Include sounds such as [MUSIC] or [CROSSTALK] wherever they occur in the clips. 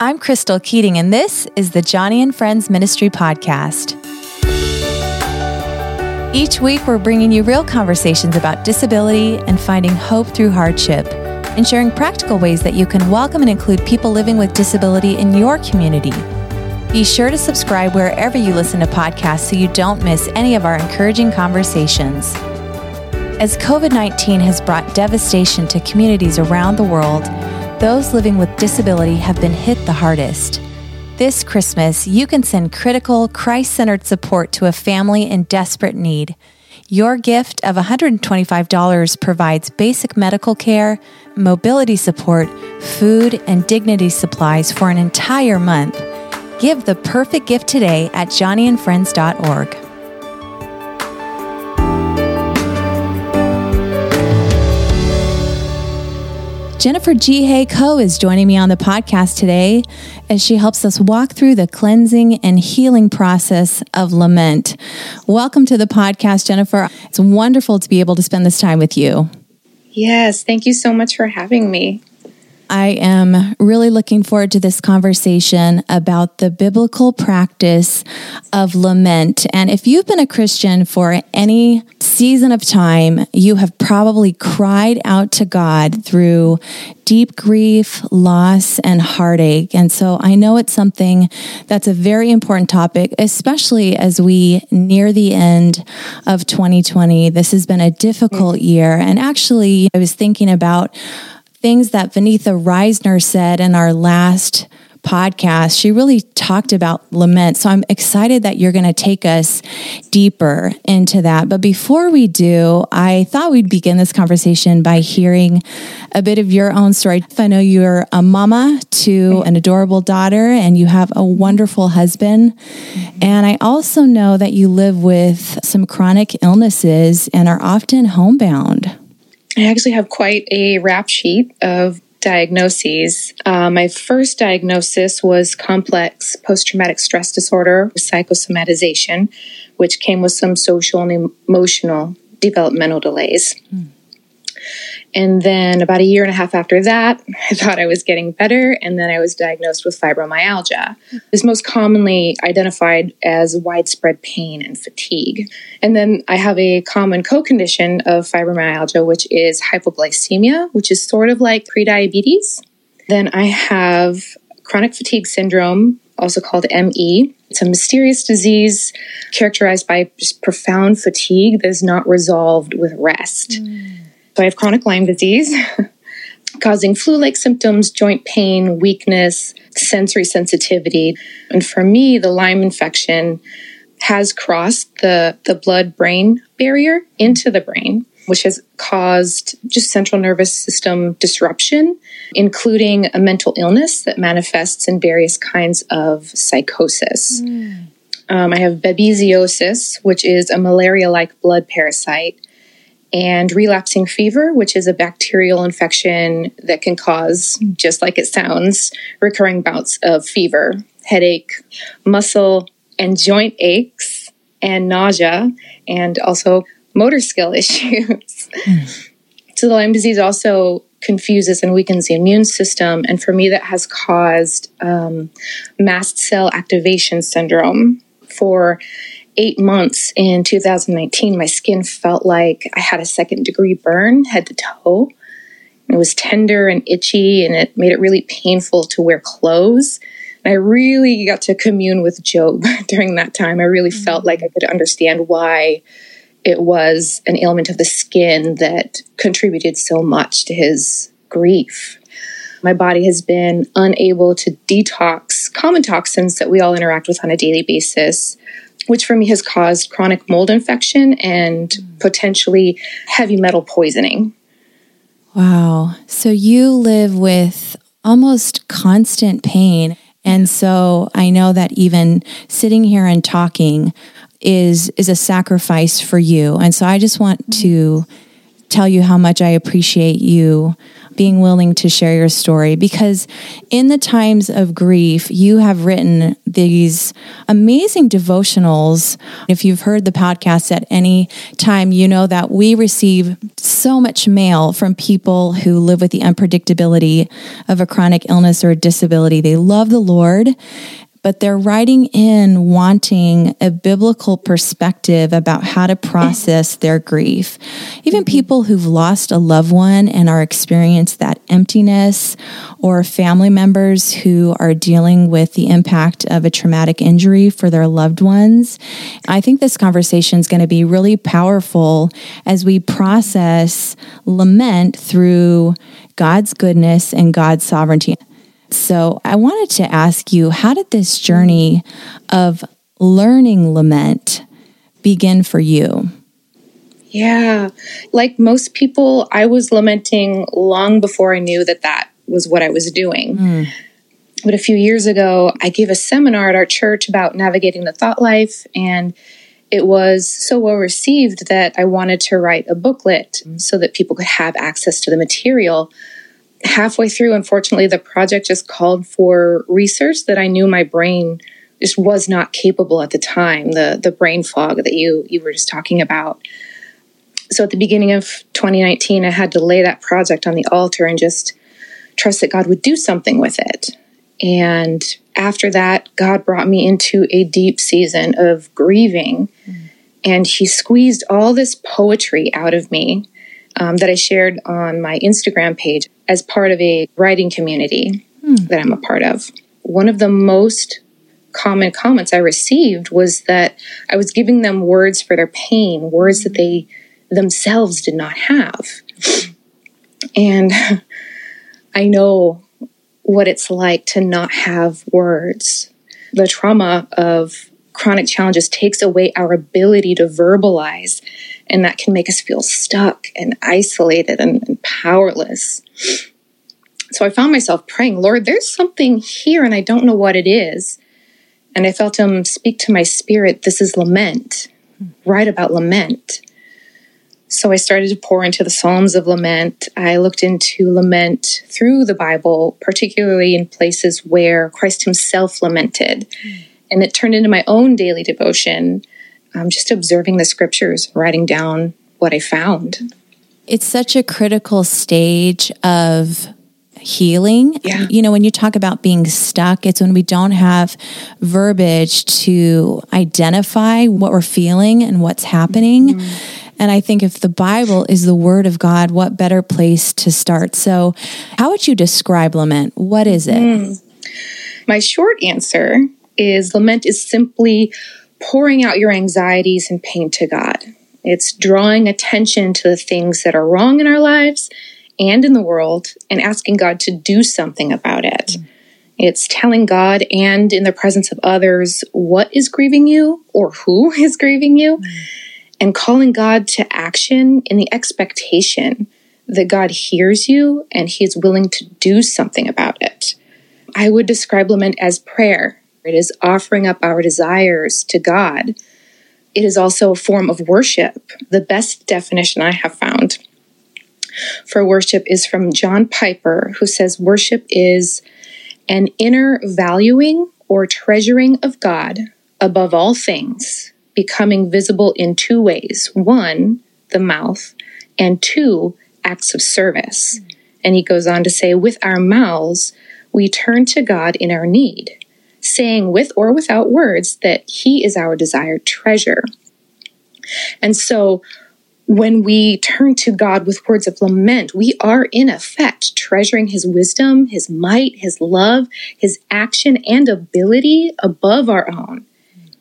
I'm Crystal Keating, and this is the Joni and Friends Ministry Podcast. Each week, we're bringing you real conversations about disability and finding hope through hardship, and sharing practical ways that you can welcome and include people living with disability in your community. Be sure to subscribe wherever you listen to podcasts so you don't miss any of our encouraging conversations. As COVID 19 has brought devastation to communities around the world, those living with disability have been hit the hardest. This Christmas, you can send critical, Christ centered support to a family in desperate need. Your gift of $125 provides basic medical care, mobility support, food, and dignity supplies for an entire month. Give the perfect gift today at joniandfriends.org. Jennifer G. Hay Co. is joining me on the podcast today as she helps us walk through the cleansing and healing process of lament. Welcome to the podcast, Jennifer. It's wonderful to be able to spend this time with you. Yes, thank you so much for having me. I am really looking forward to this conversation about the biblical practice of lament. And if you've been a Christian for any season of time, you have probably cried out to God through deep grief, loss, and heartache. And so I know it's something that's a very important topic, especially as we near the end of 2020. This has been a difficult year. And actually, I was thinking about things that Vaneetha Risner said in our last podcast. She really talked about lament. So I'm excited that you're going to take us deeper into that. But before we do, I thought we'd begin this conversation by hearing a bit of your own story. I know you're a mama to an adorable daughter and you have a wonderful husband. And I also know that you live with some chronic illnesses and are often homebound. I actually have quite a rap sheet of diagnoses. Uh, my first diagnosis was complex post traumatic stress disorder, with psychosomatization, which came with some social and emotional developmental delays. Mm. And then about a year and a half after that, [LAUGHS] I thought I was getting better. And then I was diagnosed with fibromyalgia. It's most commonly identified as widespread pain and fatigue. And then I have a common co condition of fibromyalgia, which is hypoglycemia, which is sort of like prediabetes. Then I have chronic fatigue syndrome, also called ME. It's a mysterious disease characterized by just profound fatigue that is not resolved with rest. Mm. So I have chronic Lyme disease, [LAUGHS] causing flu like symptoms, joint pain, weakness, sensory sensitivity. And for me, the Lyme infection has crossed the, the blood brain barrier into the brain, which has caused just central nervous system disruption, including a mental illness that manifests in various kinds of psychosis. Mm. Um, I have babesiosis, which is a malaria like blood parasite and relapsing fever, which is a bacterial infection that can cause, just like it sounds, recurring bouts of fever, headache, muscle and joint aches, and nausea, and also motor skill [LAUGHS] issues. So, the Lyme disease also confuses and weakens the immune system. And for me, that has caused um, mast cell activation syndrome for eight months in 2019, my skin felt like I had a second degree burn head to toe. It was tender and itchy, and it made it really painful to wear clothes. And I really got to commune with Job [LAUGHS] during that time. I really mm-hmm. felt like I could understand why it was an ailment of the skin that contributed so much to his grief. My body has been unable to detox common toxins that we all interact with on a daily basis which for me has caused chronic mold infection and potentially heavy metal poisoning. Wow. So you live with almost constant pain. And so I know that even sitting here and talking is is a sacrifice for you. And so I just want to tell you how much I appreciate you being willing to share your story because in the times of grief, you have written these amazing devotionals. If you've heard the podcast at any time, you know that we receive so much mail from people who live with the unpredictability of a chronic illness or a disability. They love the Lord but they're writing in wanting a biblical perspective about how to process their grief. Even people who've lost a loved one and are experiencing that emptiness, or family members who are dealing with the impact of a traumatic injury for their loved ones. I think this conversation is going to be really powerful as we process lament through God's goodness and God's sovereignty. So I wanted to ask you how did this journey of learning lament begin for you? Yeah, like most people, I was lamenting long before I knew that that was what I was doing. Mm. But a few years ago, I gave a seminar at our church about navigating the thought life, and it was so well received that I wanted to write a booklet so that people could have access to the material halfway through, unfortunately, the project just called for research that I knew my brain just was not capable at the time. The the brain fog that you you were just talking about. So at the beginning of 2019, I had to lay that project on the altar and just trust that God would do something with it. And after that, God brought me into a deep season of grieving. Mm. And He squeezed all this poetry out of me um, that I shared on my Instagram page as part of a writing community hmm. that I'm a part of. One of the most common comments I received was that I was giving them words for their pain, words that they themselves did not have. And [LAUGHS] I know what it's like to not have words. The trauma of chronic challenges takes away our ability to verbalize and that can make us feel stuck and isolated and, and powerless. So I found myself praying, Lord, there's something here and I don't know what it is. And I felt him speak to my spirit, this is lament. Write about lament. So I started to pour into the Psalms of lament. I looked into lament through the Bible, particularly in places where Christ himself lamented. And it turned into my own daily devotion um, just observing the scriptures, writing down what I found. It's such a critical stage of healing. Yeah. You know, when you talk about being stuck, it's when we don't have verbiage to identify what we're feeling and what's happening. Mm-hmm. And I think if the Bible is the word of God, what better place to start? So, how would you describe lament? What is it? Mm. My short answer is lament is simply pouring out your anxieties and pain to God. It's drawing attention to the things that are wrong in our lives and in the world and asking God to do something about it. Mm. It's telling God and in the presence of others what is grieving you or who [LAUGHS] is grieving you, mm. and calling God to action in the expectation that God hears you and He is willing to do something about it. I would describe lament as prayer it is offering up our desires to God. It is also a form of worship. The best definition I have found for worship is from John Piper, who says worship is an inner valuing or treasuring of God above all things, becoming visible in two ways one, the mouth, and two, acts of service. And he goes on to say, with our mouths, we turn to God in our need saying with or without words that He is our desired treasure. And so when we turn to God with words of lament, we are in effect treasuring His wisdom, His might, His love, His action and ability above our own.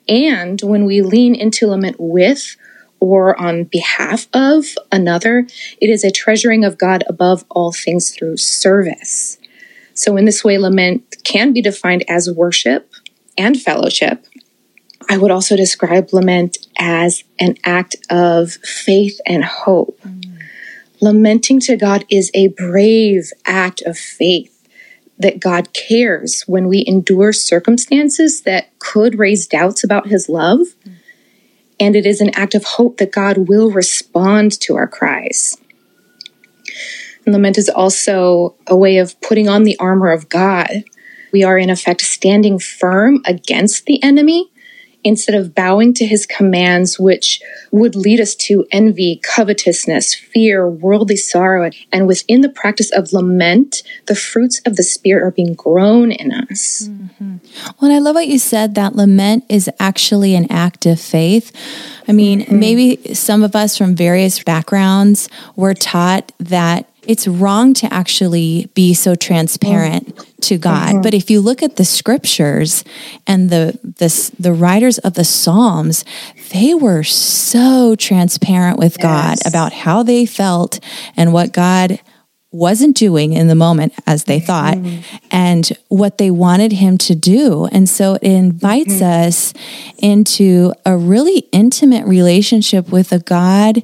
And when we lean into lament with or on behalf of another, it is a treasuring of God above all things through service. So, in this way, lament can be defined as worship and fellowship. I would also describe lament as an act of faith and hope. Mm. Lamenting to God is a brave act of faith that God cares when we endure circumstances that could raise doubts about his love. Mm. And it is an act of hope that God will respond to our cries. Lament is also a way of putting on the armor of God. We are, in effect, standing firm against the enemy instead of bowing to his commands, which would lead us to envy, covetousness, fear, worldly sorrow. And within the practice of lament, the fruits of the Spirit are being grown in us. Mm-hmm. Well, I love what you said that lament is actually an act of faith. I mean, mm-hmm. maybe some of us from various backgrounds were taught that it's wrong to actually be so transparent to God. Mm-hmm. But if you look at the scriptures and the, the the writers of the Psalms, they were so transparent with yes. God about how they felt and what God wasn't doing in the moment as they thought mm-hmm. and what they wanted him to do. And so it invites mm-hmm. us into a really intimate relationship with a God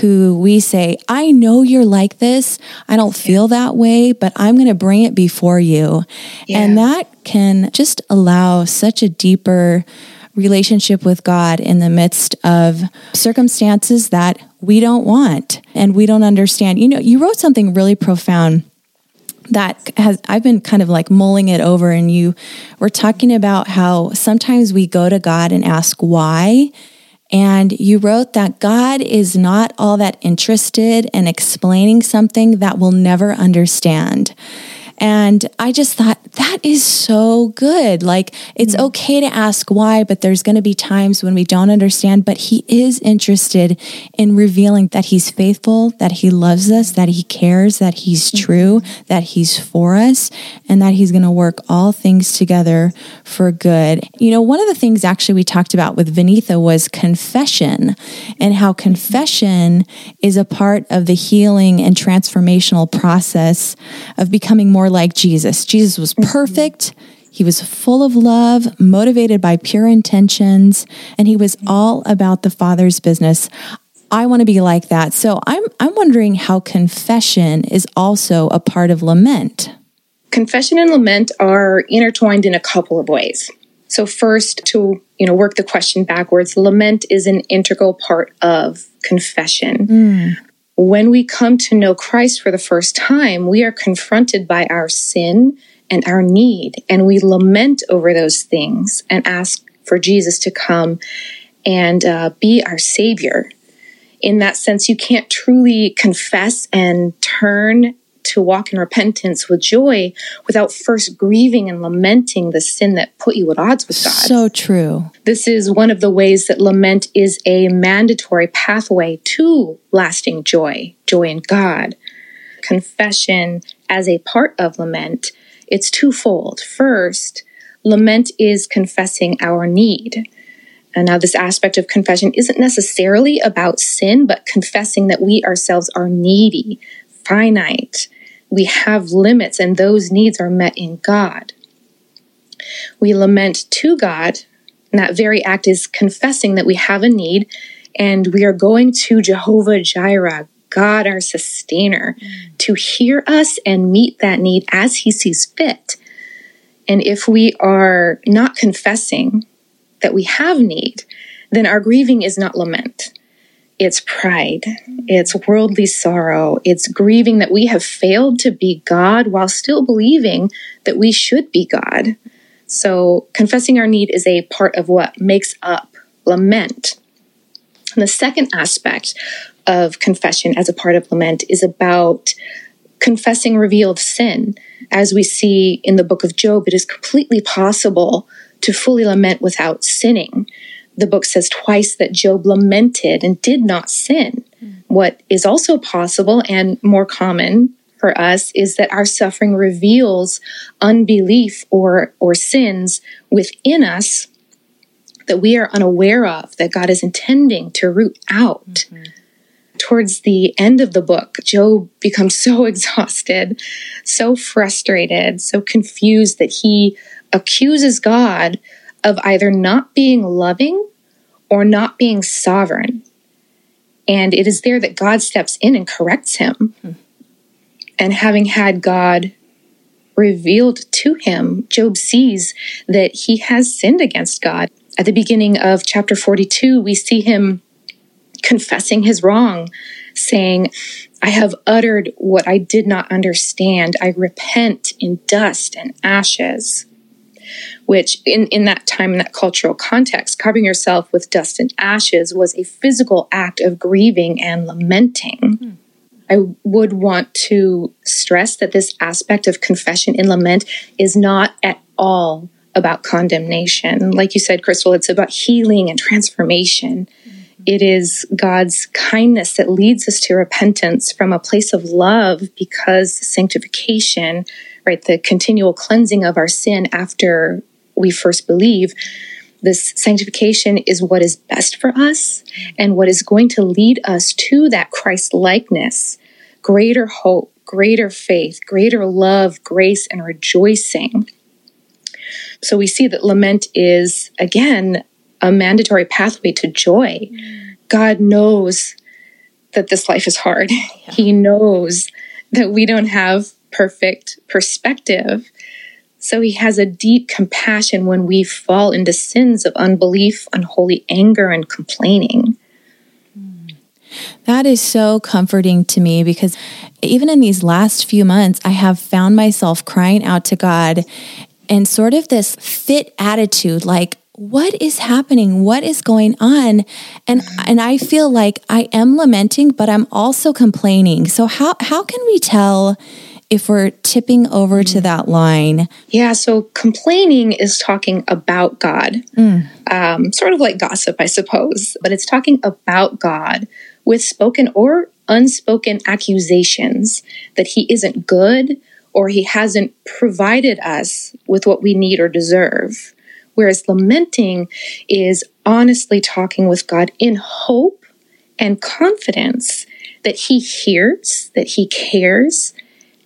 who we say, I know you're like this. I don't feel that way, but I'm going to bring it before you. Yeah. And that can just allow such a deeper relationship with God in the midst of circumstances that we don't want and we don't understand. You know, you wrote something really profound that has I've been kind of like mulling it over and you were talking about how sometimes we go to God and ask why and you wrote that God is not all that interested in explaining something that we'll never understand. And I just thought that is so good. Like it's mm-hmm. okay to ask why, but there's going to be times when we don't understand. But He is interested in revealing that He's faithful, that He loves us, that He cares, that He's mm-hmm. true, that He's for us, and that He's going to work all things together for good. You know, one of the things actually we talked about with Vaneetha was confession and how confession is a part of the healing and transformational process of becoming more like Jesus. Jesus was mm-hmm. perfect. He was full of love, motivated by pure intentions, and he was all about the Father's business. I want to be like that. So I'm I'm wondering how confession is also a part of lament. Confession and lament are intertwined in a couple of ways. So first to, you know, work the question backwards, lament is an integral part of confession. Mm when we come to know Christ for the first time, we are confronted by our sin and our need, and we lament over those things and ask for Jesus to come and uh, be our Savior. In that sense, you can't truly confess and turn to walk in repentance with joy without first grieving and lamenting the sin that put you at odds with God. So true. This is one of the ways that lament is a mandatory pathway to lasting joy, joy in God. Confession as a part of lament, it's twofold. First, lament is confessing our need. And now, this aspect of confession isn't necessarily about sin, but confessing that we ourselves are needy, finite. We have limits, and those needs are met in God. We lament to God, and that very act is confessing that we have a need, and we are going to Jehovah Jireh, God our sustainer, to hear us and meet that need as he sees fit. And if we are not confessing that we have need, then our grieving is not lament it's pride, it's worldly sorrow, it's grieving that we have failed to be God while still believing that we should be God. So, confessing our need is a part of what makes up lament. And the second aspect of confession as a part of lament is about confessing revealed sin. As we see in the book of Job, it is completely possible to fully lament without sinning the book says twice that Job lamented and did not sin. Mm. What is also possible and more common for us is that our suffering reveals unbelief or, or sins within us that we are unaware of, that God is intending to root out. Mm-hmm. Towards the end of the book, Job becomes so [LAUGHS] exhausted, so frustrated, so confused that he accuses God of either not being loving or not being sovereign. And it is there that God steps in and corrects him. Hmm. And having had God revealed to him, Job sees that he has sinned against God. At the beginning of chapter 42, we see him confessing his wrong, saying, I have uttered what I did not understand. I repent in dust and ashes. Which, in, in that time, in that cultural context, covering yourself with dust and ashes was a physical act of grieving and lamenting. Hmm. I would want to stress that this aspect of confession and lament is not at all about condemnation. Like you said, Crystal, it's about healing and transformation. It is God's kindness that leads us to repentance from a place of love because sanctification, right, the continual cleansing of our sin after we first believe, this sanctification is what is best for us and what is going to lead us to that Christ likeness, greater hope, greater faith, greater love, grace, and rejoicing. So we see that lament is, again, a mandatory pathway to joy. God knows that this life is hard. Yeah. [LAUGHS] He knows that we don't have perfect perspective. So he has a deep compassion when we fall into sins of unbelief, unholy anger, and complaining. That is so comforting to me because even in these last few months, I have found myself crying out to God and sort of this fit attitude like, what is happening? What is going on? And and i feel like i am lamenting but i'm also complaining. So how how can we tell if we're tipping over to mm. that line? Yeah so complaining is talking about god. Mm. um, sort of like gossip i suppose but it's talking about god with spoken or unspoken accusations that he isn't good or he hasn't provided us with what we need or deserve Whereas lamenting is honestly talking with God in hope and confidence that He hears, that He cares,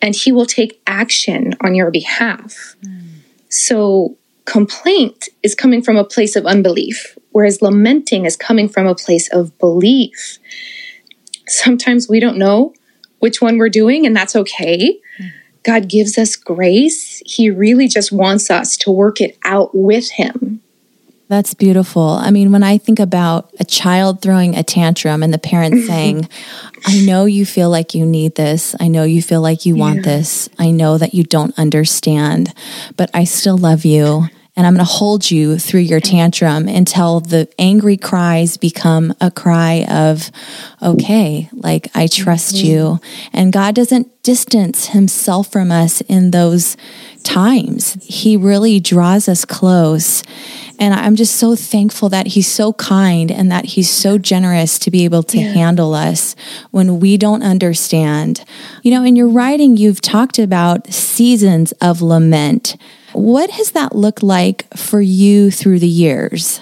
and He will take action on your behalf. Mm. So, complaint is coming from a place of unbelief, whereas lamenting is coming from a place of belief. Sometimes we don't know which one we're doing, and that's okay. Mm. God gives us grace. He really just wants us to work it out with Him. That's beautiful. I mean, when I think about a child throwing a tantrum and the parent mm-hmm. saying, I know you feel like you need this. I know you feel like you want yeah. this. I know that you don't understand, but I still love you and I'm going to hold you through your tantrum until the angry cries become a cry of, okay, like I trust you. And God doesn't distance himself from us in those times. He really draws us close. And I'm just so thankful that he's so kind and that he's so generous to be able to yeah. handle us when we don't understand. You know, in your writing, you've talked about seasons of lament. What has that looked like for you through the years?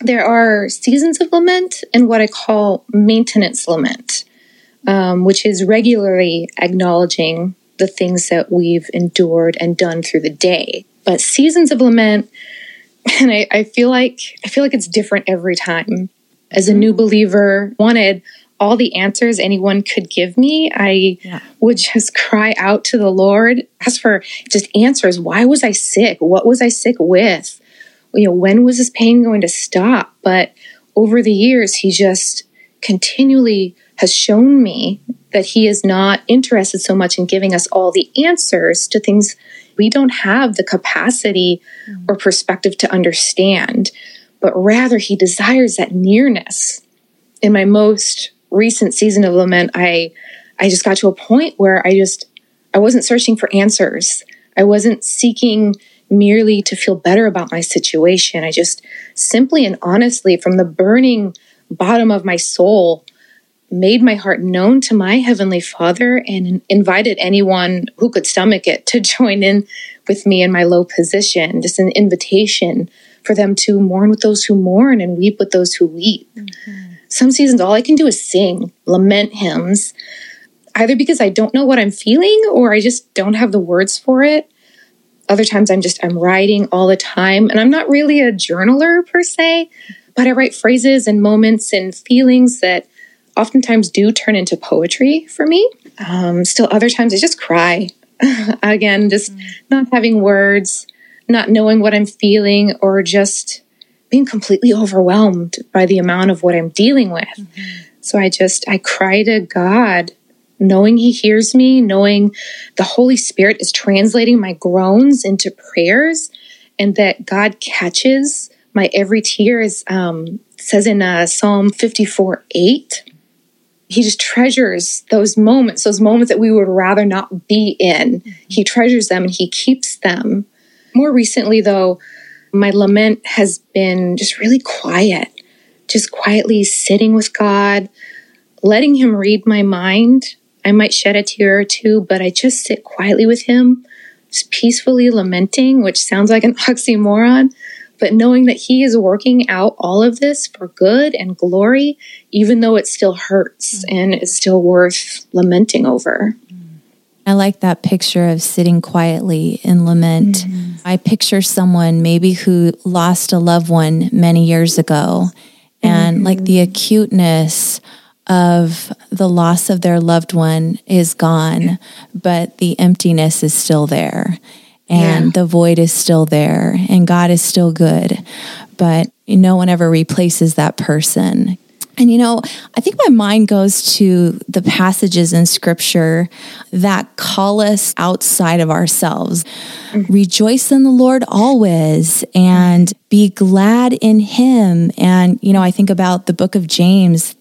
There are seasons of lament and what I call maintenance lament, um, which is regularly acknowledging the things that we've endured and done through the day. But seasons of lament, and I, I feel like I feel like it's different every time. As a new believer, wanted all the answers anyone could give me. I yeah. would just cry out to the Lord, ask for just answers. Why was I sick? What was I sick with? You know, when was this pain going to stop? But over the years, He just continually has shown me that He is not interested so much in giving us all the answers to things we don't have the capacity mm. or perspective to understand, but rather He desires that nearness. In my most recent season of lament, I I just got to a point where I just I wasn't searching for answers. I wasn't seeking merely to feel better about my situation. I just simply and honestly from the burning bottom of my soul made my heart known to my heavenly father and invited anyone who could stomach it to [LAUGHS] join in with me in my low position just an invitation for them to mourn with those who mourn and weep with those who weep mm-hmm some seasons all I can do is sing, lament hymns, either because I don't know what I'm feeling or I just don't have the words for it. Other times I'm just I'm writing all the time and I'm not really a journaler per se, but I write phrases and moments and feelings that oftentimes do turn into poetry for me. Um, still other times I just cry. [LAUGHS] Again, just mm. not having words, not knowing what I'm feeling or just being completely overwhelmed by the amount of what I'm dealing with. Mm-hmm. So I just, I cry to God knowing He hears me, knowing the Holy Spirit is translating my groans into prayers, and that God catches my every tear, as um, says in uh, Psalm 54 8. He just treasures those moments, those moments that we would rather not be in. Mm-hmm. He treasures them and He keeps them. More recently, though, my lament has been just really quiet, just quietly sitting with God, letting Him read my mind. I might shed a tear or two, but I just sit quietly with Him, just peacefully lamenting, which sounds like an [LAUGHS] oxymoron, but knowing that He is working out all of this for good and glory, even though it still hurts mm-hmm. and is still worth lamenting over. I like that picture of sitting quietly in lament. Mm-hmm. I picture someone maybe who lost a loved one many years ago and mm-hmm. like the acuteness of the loss of their loved one is gone, but the emptiness is still there and yeah. the void is still there and God is still good, but no one ever replaces that person. And you know, I think my mind goes to the passages in scripture that call us outside of ourselves. Mm-hmm. Rejoice in the Lord always and be glad in him. And you know, I think about the book of James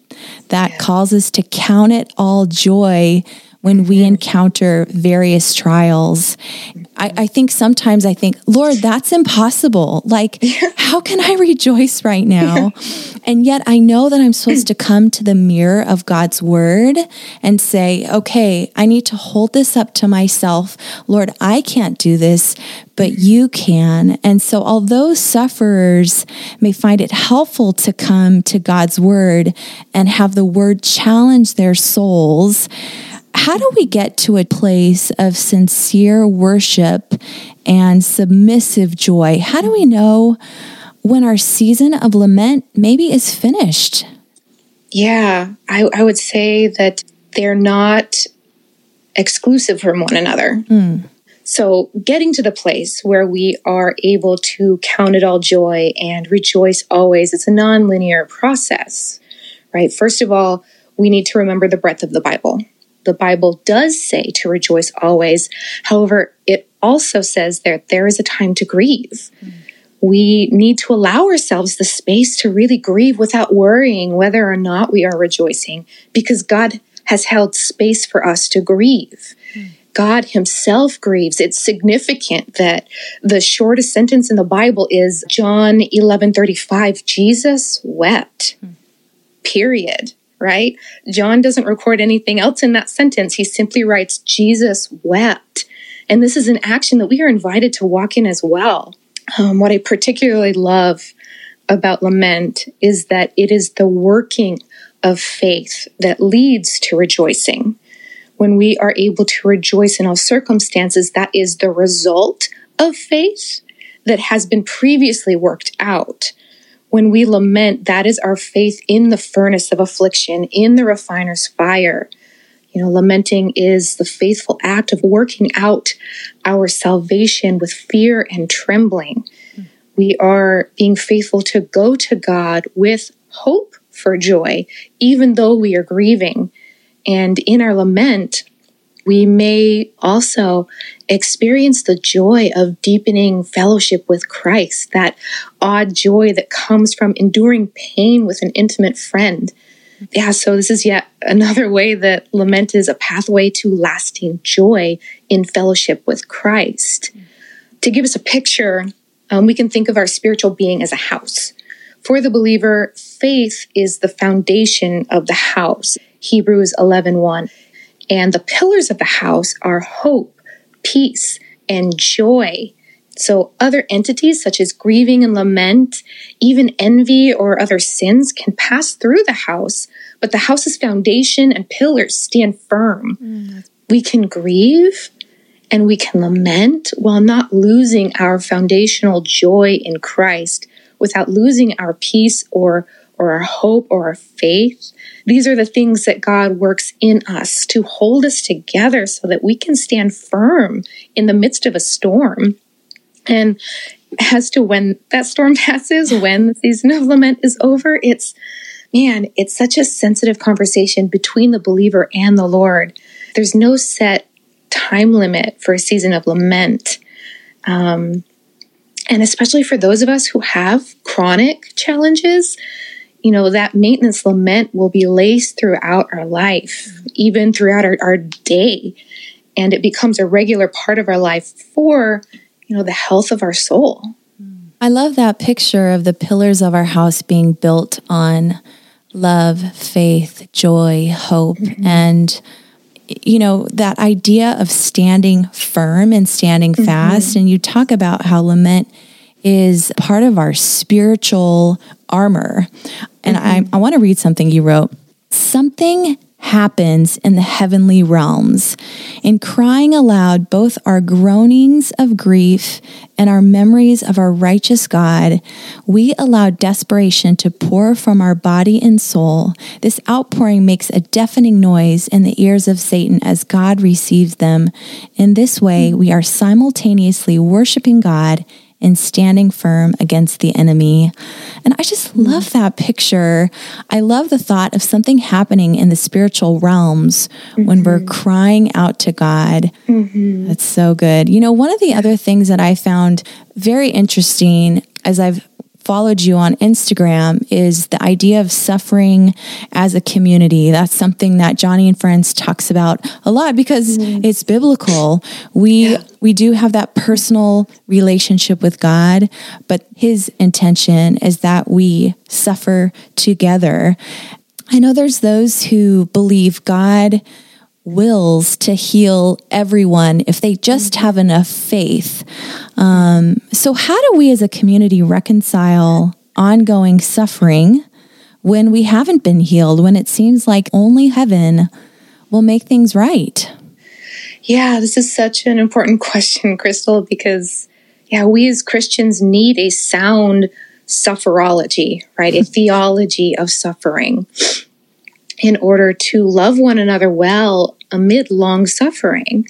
that yeah. calls us to count it all joy when we encounter various trials. I, I, think sometimes I think, Lord, that's impossible. Like, [LAUGHS] how can I rejoice right now? And yet I know that I'm supposed to come to the mirror of God's word and say, okay, I need to hold this up to myself. Lord, I can't do this, but you can. And so, although sufferers may find it helpful to come to God's word and have the word challenge their souls, how do we get to a place of sincere worship and submissive joy? How do we know when our season of lament maybe is finished? Yeah, I, I would say that they're not exclusive from one another. Mm. So, getting to the place where we are able to count it all joy and rejoice always, it's a non-linear process, right? First of all, we need to remember the breadth of the Bible the Bible does say to rejoice always. However, it also says that there is a time to grieve. Mm. We need to allow ourselves the space to really grieve without worrying whether or not we are rejoicing because God has held space for us to grieve. Mm. God himself grieves. It's significant that the shortest sentence in the Bible is John 11:35 Jesus wept. Mm. Period right? John doesn't record anything else in that sentence. He simply writes, Jesus wept. And this is an action that we are invited to walk in as well. Um, what I particularly love about lament is that it is the working of faith that leads to rejoicing. When we are able to rejoice in all circumstances, that is the result of faith that has been previously worked out when we lament, that is our faith in the furnace of affliction, in the refiner's fire. You know, lamenting is the faithful act of working out our salvation with fear and trembling. We are being faithful to go to God with hope for joy, even though we are grieving. And in our lament, we may also experience the joy of deepening fellowship with Christ, that odd joy that comes from enduring pain with an intimate friend. Yeah, so this is yet another [LAUGHS] way that lament is a pathway to lasting joy in fellowship with Christ. To give us a picture, um, we can think of our spiritual being as a house. For the believer, faith is the foundation of the house. Hebrews 11 1. And the pillars of the house are hope, peace, and joy. So, other entities such as grieving and lament, even envy or other sins can pass through the house, but the house's foundation and pillars stand firm. Mm. We can grieve and we can lament while not losing our foundational joy in Christ, without losing our peace or, or our hope or our faith. These are the things that God works in us to hold us together so that we can stand firm in the midst of a storm. And as to when that storm [LAUGHS] passes, when the season of lament is over, it's man, it's such a sensitive conversation between the believer and the Lord. there's no set time limit for a season of lament. Um, and especially for those of us who have chronic challenges, you know, that maintenance lament will be laced throughout our life, even throughout our, our day. And it becomes a regular part of our life for, you know, the health of our soul. I love that picture of the pillars of our house being built on love, faith, joy, hope, mm-hmm. and you know that idea of standing firm and standing mm-hmm. fast and you talk about how lament is part of our spiritual armor and mm-hmm. I, I want to read something you wrote something happens in the heavenly realms. In crying aloud both our groanings of grief and our memories of our righteous God, we allow desperation to pour from our body and soul. This outpouring makes a deafening noise in the ears of Satan as God receives them. In this way, we are simultaneously worshiping God and standing firm against the enemy. And I just love that picture. I love the thought of something happening in the spiritual realms mm-hmm. when we're mm-hmm. crying out to God. Mm-hmm. That's so good. You know, one of the other things that I found very interesting as I've followed you on Instagram is the idea of suffering as a community. That's something that Joni and Friends talks about a lot because mm. it's biblical. We yeah. we do have that personal relationship with God, but his intention is that we suffer together. I know there's those who believe God wills to heal everyone if they just have enough faith. Um, so, how do we as a community reconcile ongoing suffering when we haven't been healed, when it seems like only heaven will make things right? Yeah, this is such an important [LAUGHS] question, Crystal, because, yeah, we as Christians need a sound sufferology, right? A [LAUGHS] theology of suffering in order to love one another well amid long suffering.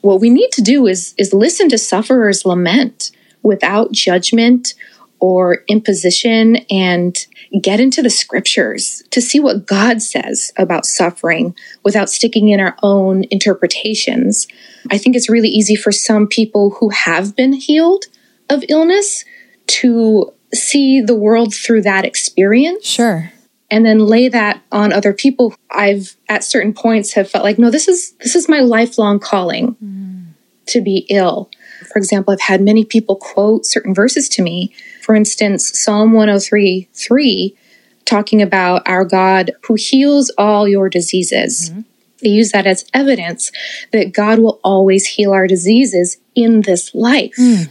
What we need to do is, is listen to sufferers lament without judgment or imposition and get into the scriptures to see what God says about suffering without sticking in our own interpretations. I think it's really easy for some people who have been healed of illness to see the world through that experience. Sure and then lay that on other people i've at certain points have felt like no this is this is my lifelong calling mm. to be ill for example i've had many people quote certain verses to me for instance psalm 103 3 talking about our god who heals all your diseases mm-hmm. they use that as evidence that god will always heal our diseases in this life mm.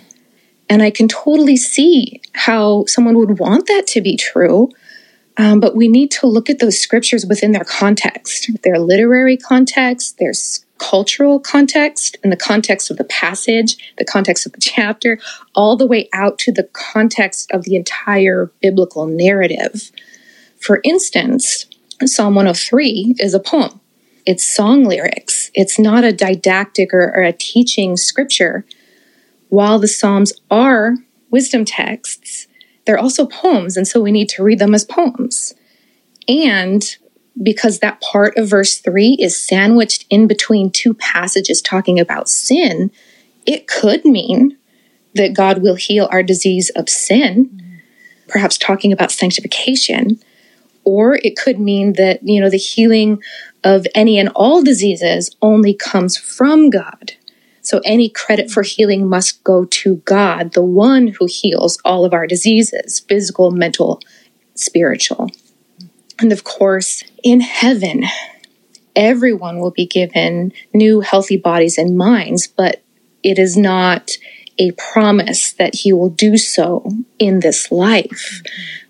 and i can totally see how someone would want that to be true um, but we need to look at those scriptures within their context, their literary context, their cultural context, and the context of the passage, the context of the chapter, all the way out to the context of the entire biblical narrative. For instance, Psalm 103 is a poem. It's song lyrics. It's not a didactic or, or a teaching scripture. While the Psalms are wisdom texts, they're also poems, and so we need to read them as poems. And because that part of verse 3 is sandwiched in between two passages talking about sin, it could mean that God will heal our disease of sin, perhaps talking about sanctification, or it could mean that, you know, the healing of any and all diseases only comes from God. So any credit for healing must go to God, the one who heals all of our diseases physical, mental, spiritual. And of course, in heaven, everyone will be given new healthy bodies and minds, but it is not a promise that he will do so in this life.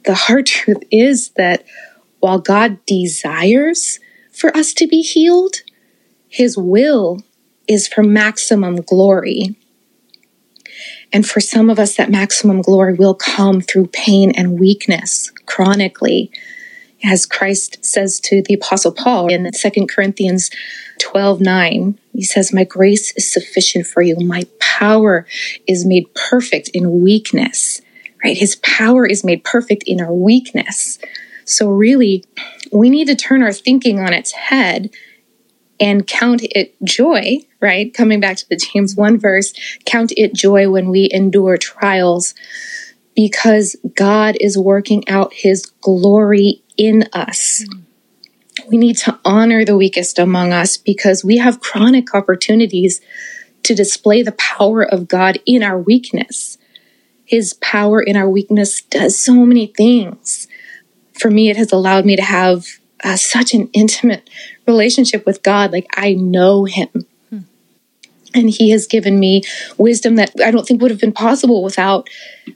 The hard [LAUGHS] truth is that while God desires for us to be healed, his will is for maximum glory. And for some of us, that maximum glory will come through pain and weakness chronically. As Christ says to the Apostle Paul in 2 Corinthians 12 9, he says, My grace is sufficient for you. My power is made perfect in weakness, right? His power is made perfect in our weakness. So, really, we need to turn our thinking on its head and count it joy, right? Coming back to the James 1 verse, count it joy when we endure trials because God is working out his glory in us. We need to honor the weakest among us because we have chronic opportunities to display the power of God in our weakness. His power in our weakness does so many things. For me, it has allowed me to have uh, such an intimate relationship with God. Like I know Him. Hmm. And He has given me wisdom that I don't think would have been possible without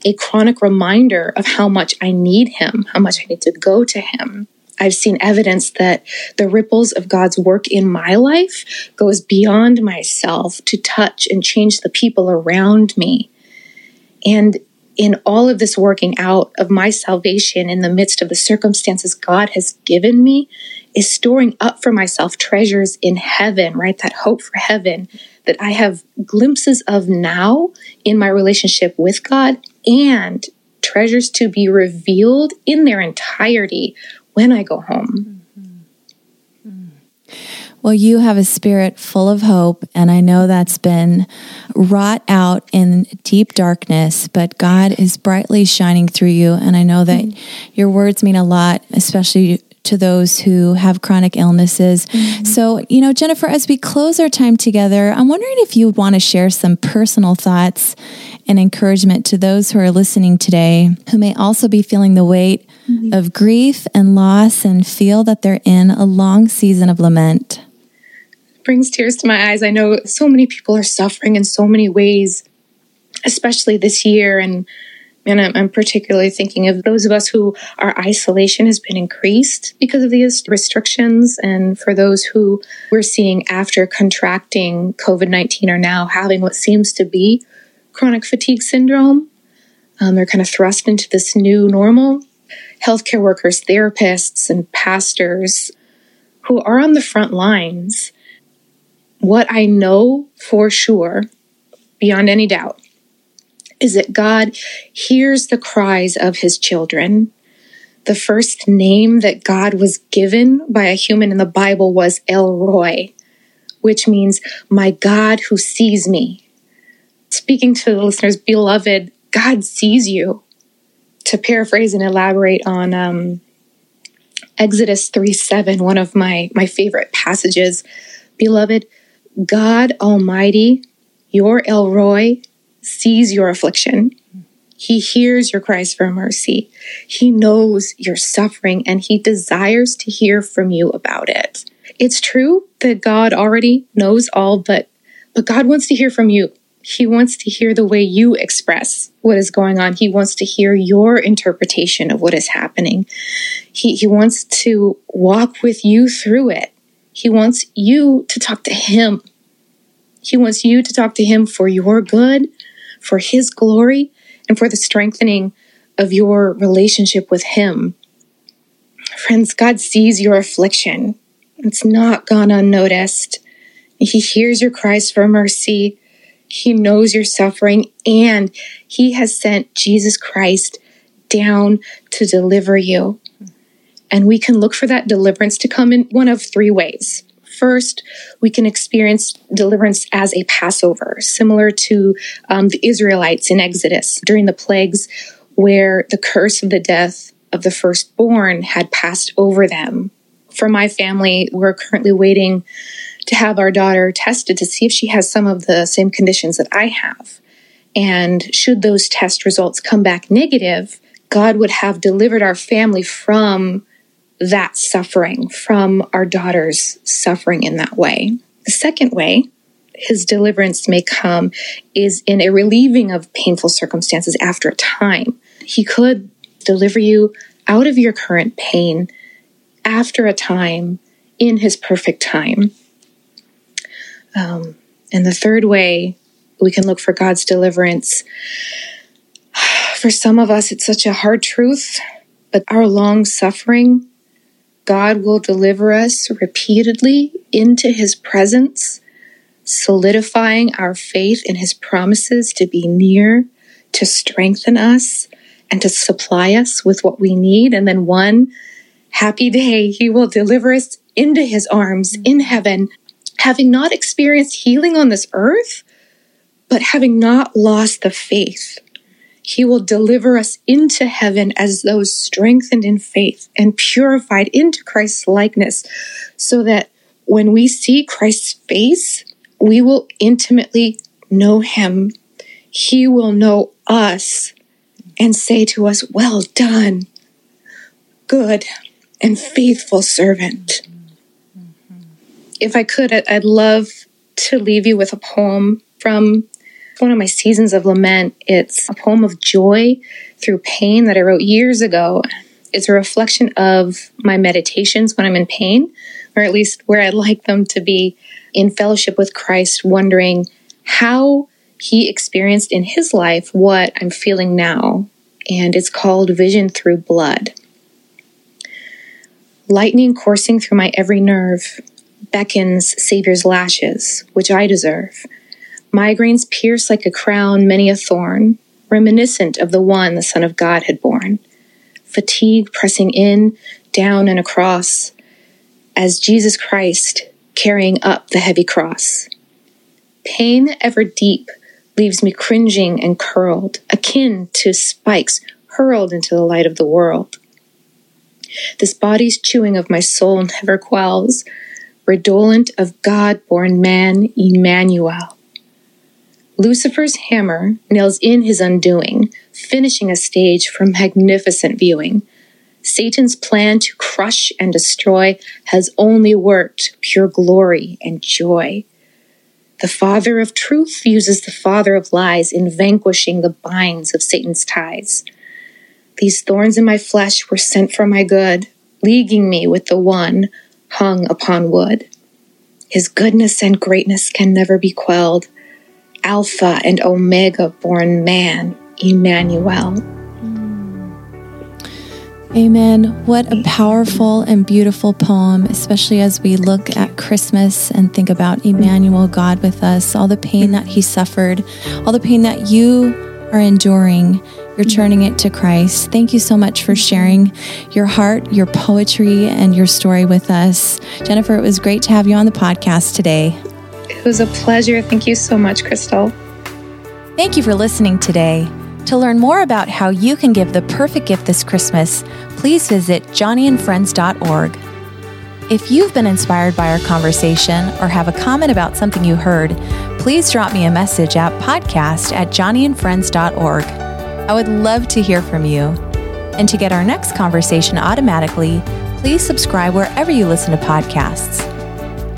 a chronic reminder of how much I need Him, how much I need to go to Him. I've seen evidence that the ripples of God's work in my life goes beyond myself to touch and change the people around me. And in all of this working out of my salvation in the midst of the circumstances God has given me, is storing up for myself treasures in heaven, right? That hope for heaven that I have glimpses of now in my relationship with God and treasures to be revealed in their entirety when I go home. Well, you have a spirit full of hope, and I know that's been wrought out in deep darkness, but God is brightly shining through you. And I know that mm-hmm. your words mean a lot, especially to those who have chronic illnesses. Mm-hmm. So, you know, Jennifer, as we close our time together, I'm wondering if you would want to share some personal thoughts and encouragement to those who are listening today who may also be feeling the weight mm-hmm. of grief and loss and feel that they're in a long season of lament brings tears to my eyes. I know so many people are suffering in so many ways, especially this year. And and I'm, particularly thinking of those of us who our isolation has been increased because of these restrictions. And for those who we're seeing after contracting COVID 19 are now having what seems to be chronic fatigue syndrome. Um, they're kind of thrust into this new normal. Healthcare workers, therapists, and pastors who are on the front lines what I know for sure, beyond any doubt, is that God hears the cries of his children. The first name that God was given by a human in the Bible was El Roi, which means my God who sees me. Speaking to the listeners, beloved, God sees you. To paraphrase and elaborate on um, Exodus 3 7, one of my, my favorite passages, beloved, God Almighty, your El Roi, sees your affliction. He hears your cries for mercy. He knows your suffering and he desires to hear from you about it. It's true that God already knows all, but, but God wants to hear from you. He wants to hear the way you express what is going on. He wants to hear your interpretation of what is happening. He, he wants to walk with you through it. He wants you to talk to Him. He wants you to talk to Him for your good, for His glory, and for the strengthening of your relationship with Him. Friends, God sees your affliction. It's not gone unnoticed. He hears your cries for mercy. He knows your suffering, and He has sent Jesus Christ down to deliver you. And we can look for that deliverance to come in one of three ways. First, we can experience deliverance as a Passover, similar to um, the Israelites in Exodus during the plagues, where the curse of the death of the firstborn had passed over them. For my family, we're currently waiting to have our daughter tested to see if she has some of the same conditions that I have. And should those test results come back negative, God would have delivered our family from that suffering, from our daughter's suffering in that way. The second way his deliverance may come is in a relieving of painful circumstances after a time. He could deliver you out of your current pain after a time in his perfect time. Um, and the third way we can look for God's deliverance. [SIGHS] For some of us, it's such a hard truth, but our long suffering God will deliver us repeatedly into his presence, solidifying our faith in his promises to be near, to strengthen us, and to supply us with what we need. And then one happy day, he will deliver us into his arms in heaven having not experienced healing on this earth, but having not lost the faith. He will deliver us into heaven as those strengthened in faith and purified into Christ's likeness, so that when we see Christ's face, we will intimately know him. He will know us and say to us, Well done, good and faithful servant. If I could, I'd love to leave you with a poem from one of my seasons of lament. It's a poem of joy through pain that I wrote years ago. It's a reflection of my meditations when I'm in pain, or at least where I'd like them to be in fellowship with Christ, wondering how he experienced in his life what I'm feeling now. And it's called Vision Through Blood. Lightning coursing through my every nerve beckons Savior's lashes, which I deserve. Migraines pierce like a crown many a thorn, reminiscent of the one the Son of God had borne. Fatigue pressing in, down, and across, as Jesus Christ carrying up the heavy cross. Pain ever deep leaves me cringing and curled, akin to spikes hurled into the light of the world. This body's chewing of my soul never quells, redolent of God born man, Emmanuel. Lucifer's hammer nails in his undoing, finishing a stage for magnificent viewing. Satan's plan to crush and destroy has only worked pure glory and joy. The Father of truth uses the Father of lies in vanquishing the binds of Satan's ties. These thorns in my flesh were sent for my good, leaguing me with the one hung upon wood. His goodness and greatness can never be quelled. Alpha and Omega born man, Emmanuel. Mm. Amen. What a powerful and beautiful poem, especially as we look at Christmas and think about Emmanuel, God with us, all the pain that he suffered, all the pain that you are enduring. You're turning it to Christ. Thank you so much for sharing your heart, your poetry, and your story with us. Jennifer, it was great to have you on the podcast today. It was a pleasure. Thank you so much, Crystal. Thank you for listening today. To learn more about how you can give the perfect gift this Christmas, please visit joniandfriends.org. If you've been inspired by our conversation or have a comment about something you heard, please drop me a message at podcast at joniandfriends.org. I would love to hear from you. And to get our next conversation automatically, please subscribe wherever you listen to podcasts.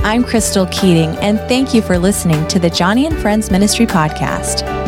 I'm Crystal Keating, and thank you for listening to the Joni and Friends Ministry Podcast.